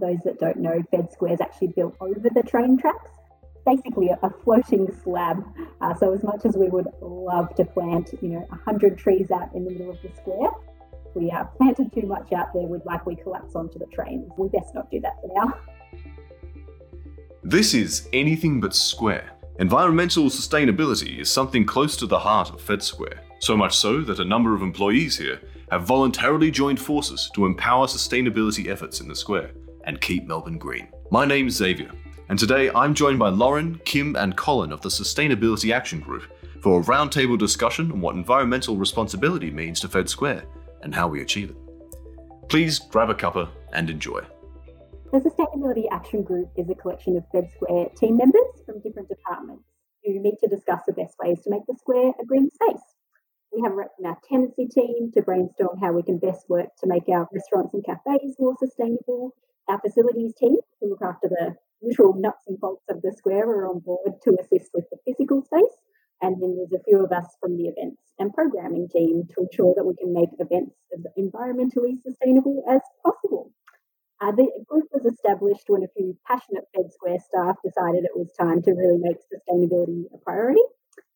those that don't know, Fed Square is actually built over the train tracks, basically a, floating slab. Uh, so as much as we would love to plant, you know, 100 trees out in the middle of the square, we uh, planted too much out there, we'd likely collapse onto the train. We best not do that for now. This is Anything But Square. Environmental sustainability is something close to the heart of Fed Square, so much so that a number of employees here have voluntarily joined forces to empower sustainability efforts in the square and keep Melbourne green. My name's Xavier, and today I'm joined by Lauren, Kim, and Colin of the Sustainability Action Group for a roundtable discussion on what environmental responsibility means to Fed Square and how we achieve it. Please grab a cuppa and enjoy. The Sustainability Action Group is a collection of Fed Square team members from different departments who meet to discuss the best ways to make the square a green space. We have our tenancy team to brainstorm how we can best work to make our restaurants and cafes more sustainable. Our facilities team, who look after the literal nuts and bolts of the square, are on board to assist with the physical space. And then there's a few of us from the events and programming team to ensure that we can make events as environmentally sustainable as possible. Uh, the group was established when a few passionate Fed Square staff decided it was time to really make sustainability a priority.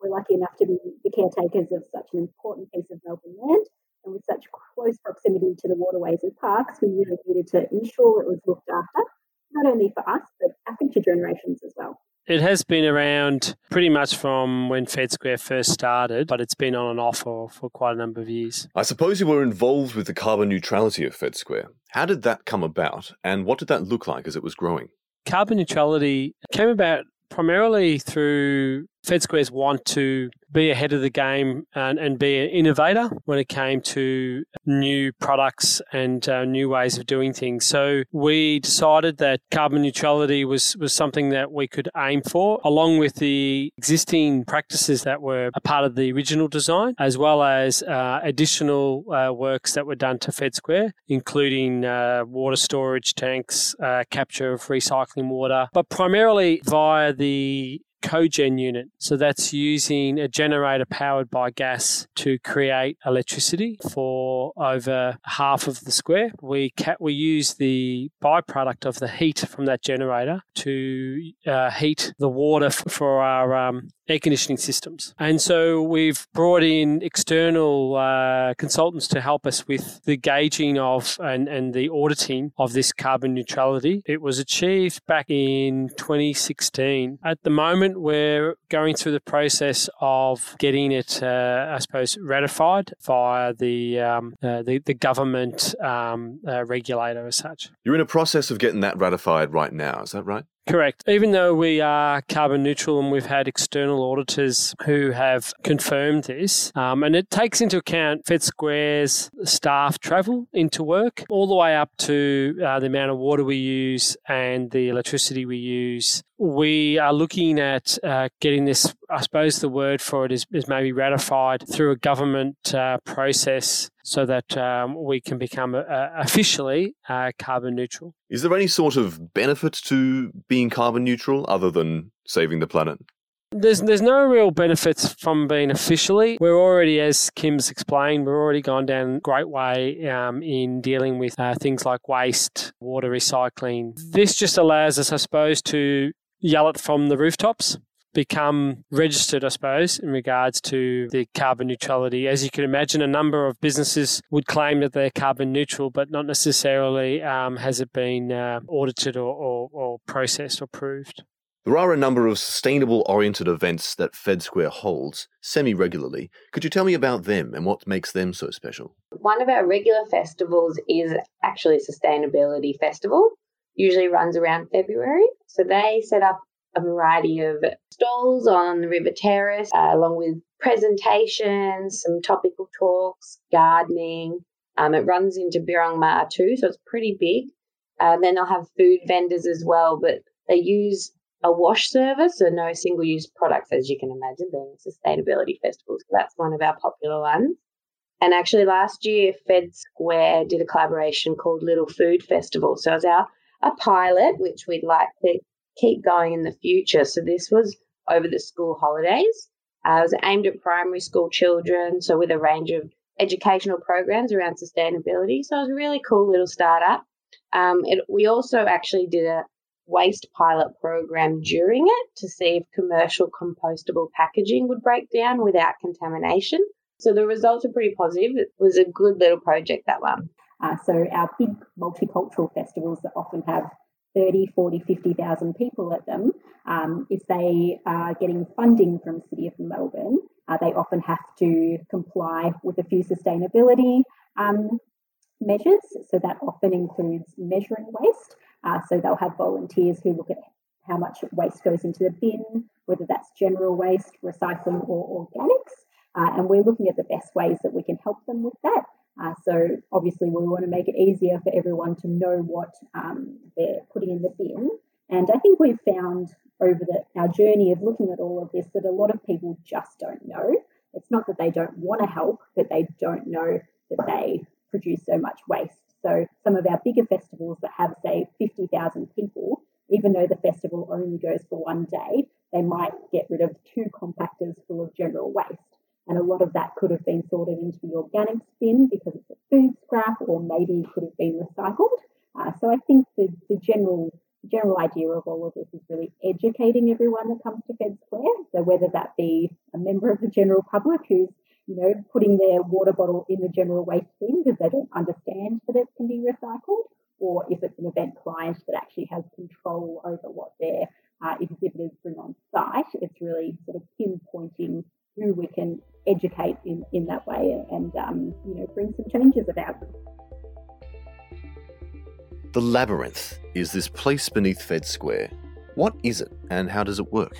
We're lucky enough to be the caretakers of such an important piece of Melbourne land, and with such close proximity to the waterways and parks, we really needed to ensure it was looked after, not only for us, but our future generations as well. It has been around pretty much from when Fed Square first started, but it's been on and off for, for quite a number of years. I suppose you were involved with the carbon neutrality of Fed Square. How did that come about, and what did that look like as it was growing? Carbon neutrality came about primarily through Fed Squares want to be ahead of the game and, and be an innovator when it came to new products and uh, new ways of doing things. So we decided that carbon neutrality was, was something that we could aim for, along with the existing practices that were a part of the original design, as well as uh, additional uh, works that were done to Fed Square, including uh, water storage tanks, uh, capture of recycling water, but primarily via the cogen unit. So that's using a generator powered by gas to create electricity for over half of the square. We ca- we use the byproduct of the heat from that generator to uh, heat the water f- for our um, air conditioning systems. And so we've brought in external uh, consultants to help us with the gauging of and, and the auditing of this carbon neutrality. It was achieved back in 2016. At the moment, we're going through the process of getting it, uh, I suppose, ratified via the um, uh, the, the, government um, uh, regulator as such. You're in a process of getting that ratified right now, is that right? Correct. Even though we are carbon neutral and we've had external auditors who have confirmed this, um, and it takes into account Fed Square's staff travel into work, all the way up to uh, the amount of water we use and the electricity we use. We are looking at uh, getting this, I suppose the word for it is, is maybe ratified through a government uh, process so that um, we can become uh, officially uh, carbon neutral. Is there any sort of benefit to being carbon neutral other than saving the planet? There's there's no real benefits from being officially. We're already, as Kim's explained, we're already gone down a great way um, in dealing with uh, things like waste, water recycling. This just allows us, I suppose, to yell it from the rooftops become registered, I suppose, in regards to the carbon neutrality. As you can imagine, a number of businesses would claim that they're carbon neutral, but not necessarily um, has it been uh, audited or, or, or processed or proved. There are a number of sustainable oriented events that Fed Square holds semi regularly. Could you tell me about them and what makes them so special? One of our regular festivals is actually a sustainability festival, usually runs around February. So they set up a variety of stalls on the River Terrace, uh, along with presentations, some topical talks, gardening. Um, it runs into Birrarung Marr too, so it's pretty big. Uh, then they'll have food vendors as well, but they use a wash service, so no single use products, as you can imagine, being sustainability festival. So that's one of our popular ones. And actually, last year, Fed Square did a collaboration called Little Food Festival. So it was our a pilot, which we'd like to keep going in the future. So this was over the school holidays. Uh, it was aimed at primary school children, so with a range of educational programs around sustainability. So it was a really cool little startup. Um, it, we also actually did a waste pilot program during it to see if commercial compostable packaging would break down without contamination. So the results are pretty positive. It was a good little project, that one. Uh, so our big multicultural festivals that often have 30, 40, 50,000 people at them, um, if they are getting funding from City of Melbourne, uh, they often have to comply with a few sustainability um, measures. So that often includes measuring waste. Uh, so they'll have volunteers who look at how much waste goes into the bin, whether that's general waste, recycling, or organics. Uh, and we're looking at the best ways that we can help them with that. Uh, so obviously, we want to make it easier for everyone to know what um, they're putting in the bin. And I think we've found over the, our journey of looking at all of this that a lot of people just don't know. It's not that they don't want to help, but they don't know that they produce so much waste. So some of our bigger festivals that have, say, 50,000 people, even though the festival only goes for one day, they might get rid of two compactors full of general waste. And a lot of that could have been sorted into the organic bin because it's a food scrap, or maybe it could have been recycled. Uh, so I think the, the general general idea of all of this is really educating everyone that comes to Fed Square. So whether that be a member of the general public who's you know putting their water bottle in the general waste bin because they don't understand that it can be recycled, or if it's an event client that actually has control over what their uh, exhibitors bring on site, it's really sort of pinpointing who we can educate in, in that way and um, you know bring some changes about. The Labyrinth is this place beneath Fed Square. What is it and how does it work?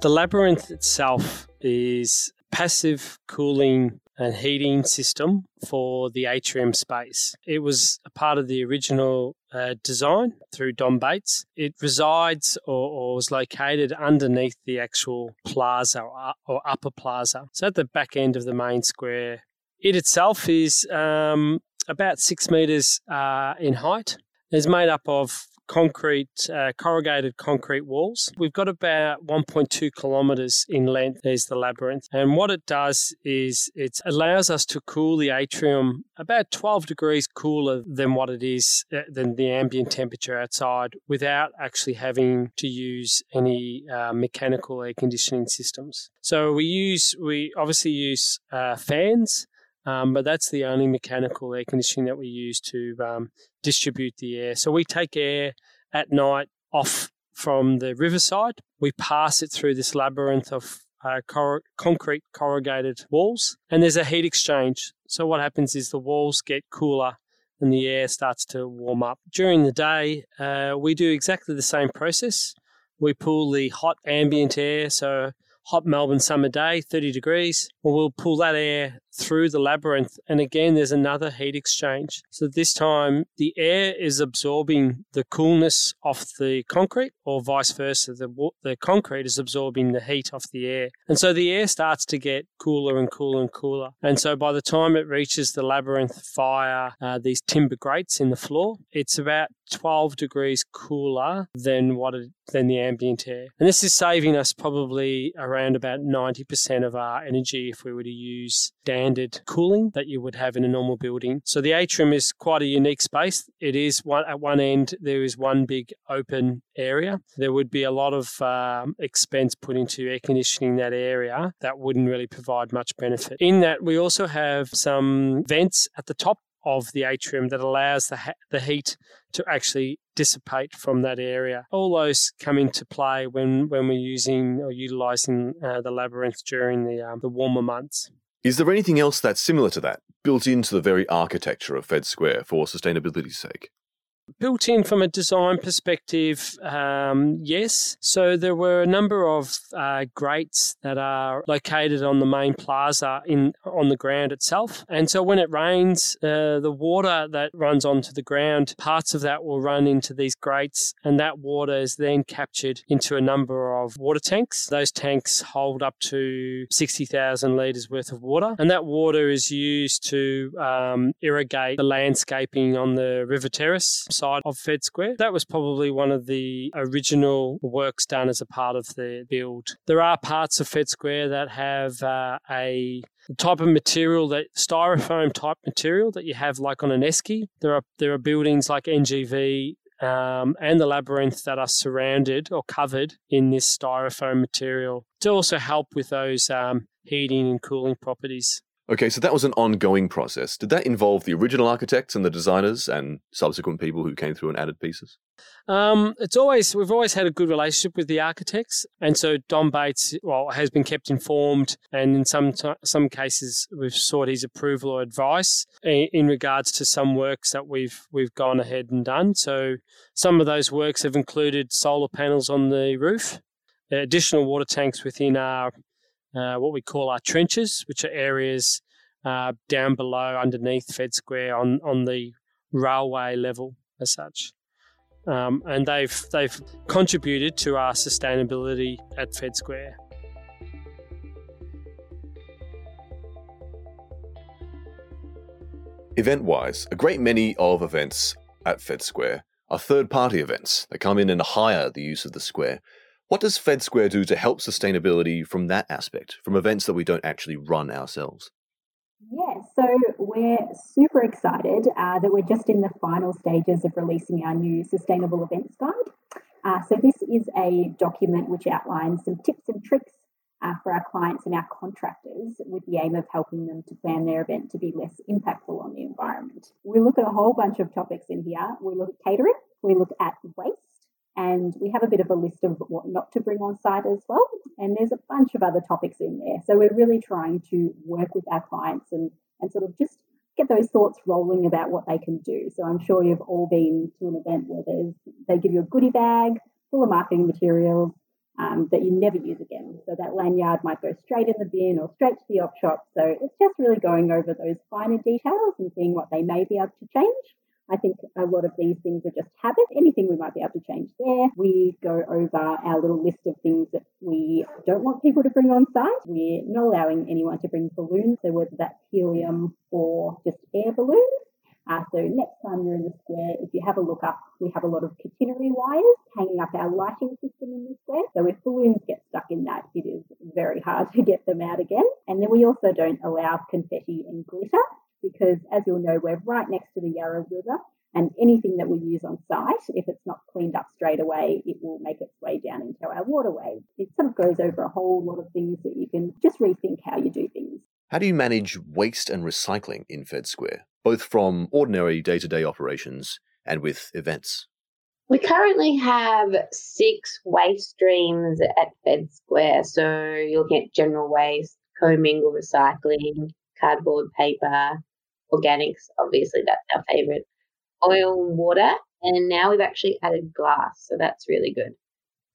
The Labyrinth itself is passive cooling and heating system for the atrium space. It was a part of the original uh, design through Don Bates. It resides or, or was located underneath the actual plaza or, or, upper plaza. So at the back end of the main square. It itself is um, about six metres uh, in height. It's made up of concrete, uh, corrugated concrete walls. We've got about 1.2 kilometres in length. There's the labyrinth. And what it does is it allows us to cool the atrium about 12 degrees cooler than what it is, uh, than the ambient temperature outside without actually having to use any uh, mechanical air conditioning systems. So we use, we obviously use uh, fans. Um, but that's the only mechanical air conditioning that we use to um, distribute the air. So we take air at night off from the riverside. We pass it through this labyrinth of uh, cor- concrete corrugated walls, and there's a heat exchange. So what happens is the walls get cooler and the air starts to warm up. During the day, uh, we do exactly the same process. We pull the hot ambient air, so hot Melbourne summer day, 30 degrees. Well, we'll pull that air through the labyrinth. And again, there's another heat exchange. So this time, the air is absorbing the coolness off the concrete, or vice versa. The, the concrete is absorbing the heat off the air. And so the air starts to get cooler and cooler and cooler. And so by the time it reaches the labyrinth fire, uh, these timber grates in the floor, it's about 12 degrees cooler than what it, than the ambient air. And this is saving us probably around about 90% of our energy if we were to use standard cooling that you would have in a normal building. So the atrium is quite a unique space. It is one at one end there is one big open area. There would be a lot of um, expense put into air conditioning that area that wouldn't really provide much benefit. In that we also have some vents at the top of the atrium that allows the, ha- the heat to actually dissipate from that area. All those come into play when, when we're using or utilizing uh, the labyrinth during the, um, the warmer months. Is there anything else that's similar to that, built into the very architecture of Fed Square for sustainability's sake? Built in from a design perspective, um, yes. So there were a number of uh, grates that are located on the main plaza in on the ground itself, and so when it rains, uh, the water that runs onto the ground, parts of that will run into these grates, and that water is then captured into a number of water tanks. Those tanks hold up to sixty thousand litres worth of water, and that water is used to um, irrigate the landscaping on the river terrace side of Fed Square. That was probably one of the original works done as a part of the build. There are parts of Fed Square that have uh, a type of material that styrofoam type material that you have like on an esky. There are there are buildings like NGV um, and the labyrinth that are surrounded or covered in this styrofoam material to also help with those um, heating and cooling properties. Okay, so that was an ongoing process. Did that involve the original architects and the designers and subsequent people who came through and added pieces? Um, it's always we've always had a good relationship with the architects, and so Don Bates well has been kept informed, and in some t- some cases we've sought his approval or advice in, in regards to some works that we've we've gone ahead and done. So some of those works have included solar panels on the roof, additional water tanks within our uh, what we call our trenches, which are areas uh, down below, underneath Fed Square on, on the railway level as such. Um, and they've they've contributed to our sustainability at Fed Square. Event wise, a great many of events at Fed Square are third party events that come in and hire the use of the square. What does Fed Square do to help sustainability from that aspect, from events that we don't actually run ourselves? Yeah, so we're super excited uh, that we're just in the final stages of releasing our new Sustainable Events Guide. Uh, so, this is a document which outlines some tips and tricks uh, for our clients and our contractors with the aim of helping them to plan their event to be less impactful on the environment. We look at a whole bunch of topics in here. We look at catering, we look at waste, and we have a bit of a list of what not to bring on site as well. And there's a bunch of other topics in there. So we're really trying to work with our clients and, and sort of just get those thoughts rolling about what they can do. So I'm sure you've all been to an event where they give you a goodie bag full of marketing materials um, that you never use again. So that lanyard might go straight in the bin or straight to the op shop. So it's just really going over those finer details and seeing what they may be able to change I think a lot of these things are just habit. Anything we might be able to change there. We go over our little list of things that we don't want people to bring on site. We're not allowing anyone to bring balloons, so whether that's helium or just air balloons. Uh, so next time you're in the square, if you have a look up, we have a lot of catenary wires hanging up our lighting system in the square. So if balloons get stuck in that, it is very hard to get them out again. And then we also don't allow confetti and glitter because, as you'll know, we're right next to the Yarra River. And anything that we use on site, if it's not cleaned up straight away, it will make its way down into our waterways. It sort of goes over a whole lot of things that you can just rethink how you do things. How do you manage waste and recycling in Fed Square, both from ordinary day to day operations and with events? We currently have six waste streams at Fed Square. So you're looking at general waste, co-mingle recycling, cardboard, paper, organics, obviously that's our favorite, oil and water. And now we've actually added glass. So that's really good.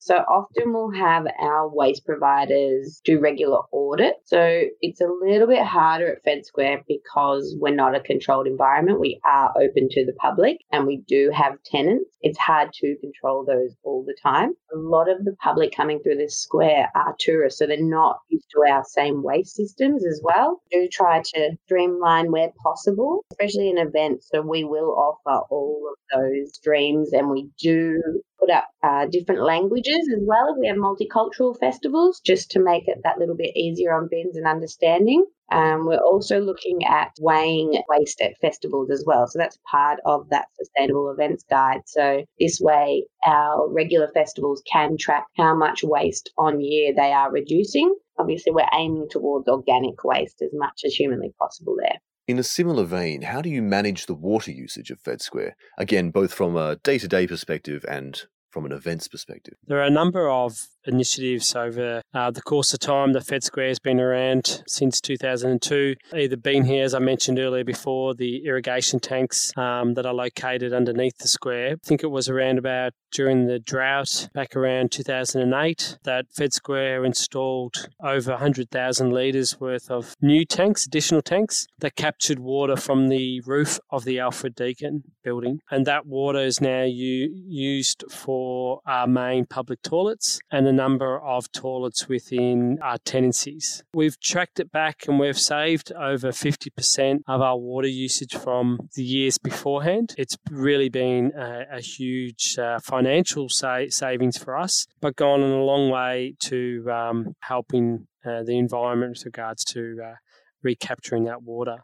So often we'll have our waste providers do regular audit. So it's a little bit harder at Fed Square because we're not a controlled environment. We are open to the public and we do have tenants. It's hard to control those all the time. A lot of the public coming through this square are tourists, so they're not used to our same waste systems as well. We do try to streamline where possible, especially in events. So we will offer all of those streams and we do put up uh, different languages as well if we have multicultural festivals, just to make it that little bit easier on bins and understanding. Um, we're also looking at weighing waste at festivals as well. So that's part of that sustainable events guide. So this way, our regular festivals can track how much waste on year they are reducing. Obviously, we're aiming towards organic waste as much as humanly possible there. In a similar vein, how do you manage the water usage of Fed Square? Again, both from a day to day perspective and from an events perspective? There are a number of initiatives over uh, the course of time. The Fed Square has been around since 2002. Either been here, as I mentioned earlier before, the irrigation tanks um, that are located underneath the square. I think it was around about during the drought back around 2008 that Fed Square installed over 100,000 litres worth of new tanks, additional tanks, that captured water from the roof of the Alfred Deakin building. And that water is now u- used for our main public toilets and a number of toilets within our tenancies. We've tracked it back and we've saved over 50% of our water usage from the years beforehand. It's really been a, a huge uh, financial sa- savings for us, but gone a long way to um, helping uh, the environment with regards to uh, recapturing that water.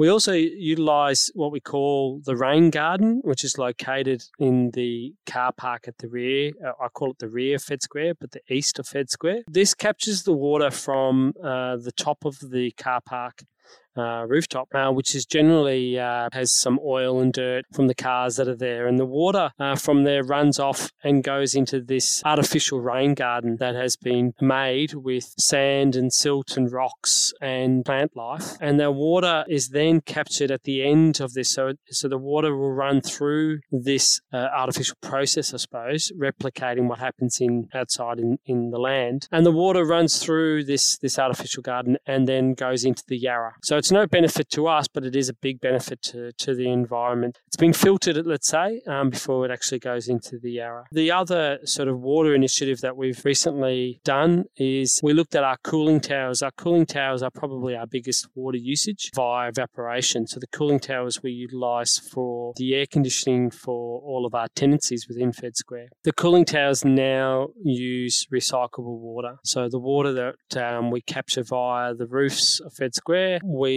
We also utilise what we call the rain garden, which is located in the car park at the rear. Uh, I call it the rear Fed Square, but the east of Fed Square. This captures the water from uh, the top of the car park uh, rooftop, uh, which is generally uh, has some oil and dirt from the cars that are there. And the water uh, from there runs off and goes into this artificial rain garden that has been made with sand and silt and rocks and plant life. And the water is then captured at the end of this. So, so the water will run through this uh, artificial process, I suppose, replicating what happens in outside in, in the land. And the water runs through this, this artificial garden and then goes into the Yarra. So it's no benefit to us, but it is a big benefit to, to the environment. It's been filtered, let's say, um, before it actually goes into the Yarra. The other sort of water initiative that we've recently done is we looked at our cooling towers. Our cooling towers are probably our biggest water usage via evaporation. So the cooling towers we utilise for the air conditioning for all of our tenancies within Fed Square. The cooling towers now use recyclable water. So the water that um, we capture via the roofs of Fed Square, we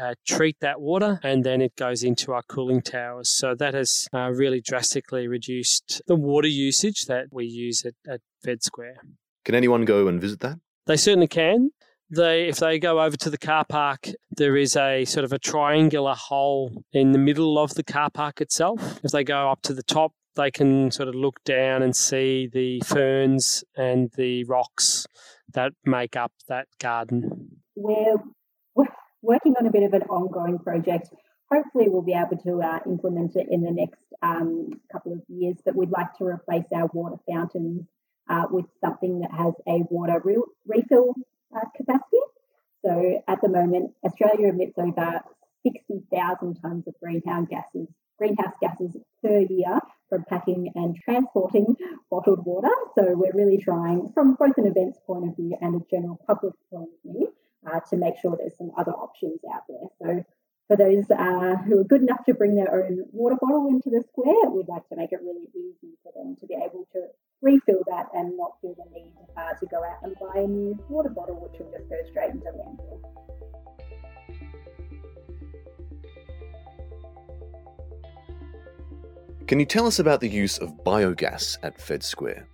uh, treat that water and then it goes into our cooling towers. So that has uh, really drastically reduced the water usage that we use at, at Fed Square. Can anyone go and visit that? They certainly can. They, if they go over to the car park, there is a sort of a triangular hole in the middle of the car park itself. If they go up to the top, they can sort of look down and see the ferns and the rocks that make up that garden. We're working on a bit of an ongoing project. Hopefully, we'll be able to uh, implement it in the next um, couple of years. But we'd like to replace our water fountains uh, with something that has a water re- refill uh, capacity. So, at the moment, Australia emits over 60,000 tonnes of greenhouse gases, greenhouse gases per year from packing and transporting bottled water. So, we're really trying, from both an events point of view and a general public point of view, uh, to make sure there's some other options out there. So for those uh, who are good enough to bring their own water bottle into the square, we'd like to make it really easy for them to be able to refill that and not feel the need uh, to go out and buy a new water bottle, which will just go straight into landfill. Can you tell us about the use of biogas at Fed Square?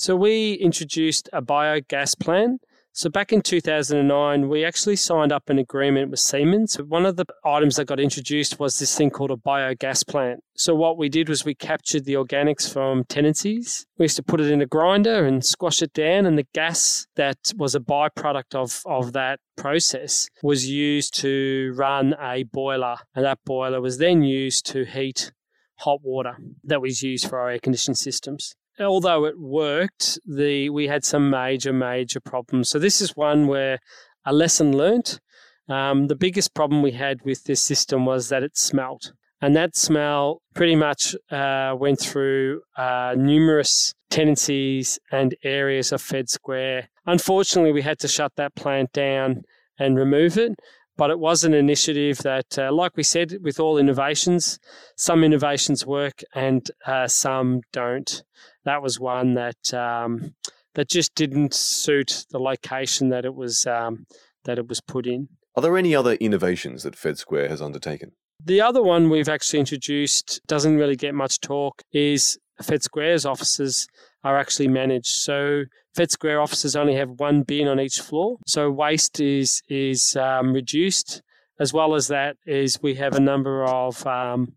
So we introduced a biogas plan so back in 2009, we actually signed up an agreement with Siemens. One of the items that got introduced was this thing called a biogas plant. So what we did was we captured the organics from tenancies. We used to put it in a grinder and squash it down, and the gas that was a byproduct of, of that process was used to run a boiler, and that boiler was then used to heat hot water that was used for our air conditioning systems although it worked, the we had some major, major problems. So this is one where a lesson learnt. Um, the biggest problem we had with this system was that it smelt. And that smell pretty much uh, went through uh, numerous tenancies and areas of Fed Square. Unfortunately, we had to shut that plant down and remove it. But it was an initiative that, uh, like we said, with all innovations, some innovations work and uh, some don't that was one that um, that just didn't suit the location that it was um, that it was put in. Are there any other innovations that Fed Square has undertaken? The other one we've actually introduced doesn't really get much talk is Fed Square's offices are actually managed. So Fed Square offices only have one bin on each floor, so waste is is um, reduced. As well as that, is we have a number of um,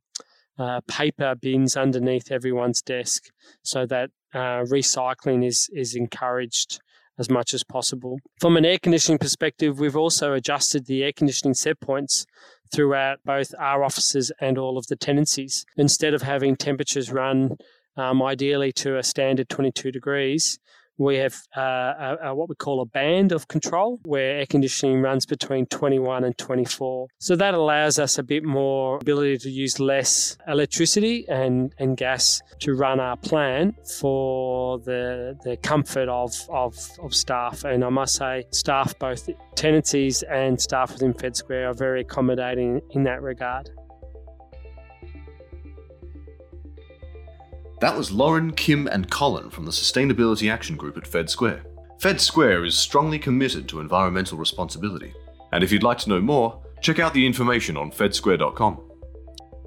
uh, paper bins underneath everyone's desk so that uh, recycling is, is encouraged as much as possible. From an air conditioning perspective, we've also adjusted the air conditioning set points throughout both our offices and all of the tenancies. Instead of having temperatures run um, ideally to a standard 22 degrees, we have uh, a, a, what we call a band of control where air conditioning runs between 21 and 24. So that allows us a bit more ability to use less electricity and, and gas to run our plant for the, the comfort of, of, of staff. And I must say, staff, both tenancies and staff within Fed Square, are very accommodating in that regard. That was Lauren, Kim, and Colin from the Sustainability Action Group at Fed Square. Fed Square is strongly committed to environmental responsibility. And if you'd like to know more, check out the information on fedsquare.com.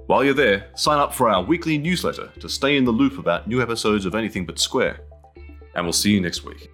While you're there, sign up for our weekly newsletter to stay in the loop about new episodes of Anything But Square. And we'll see you next week.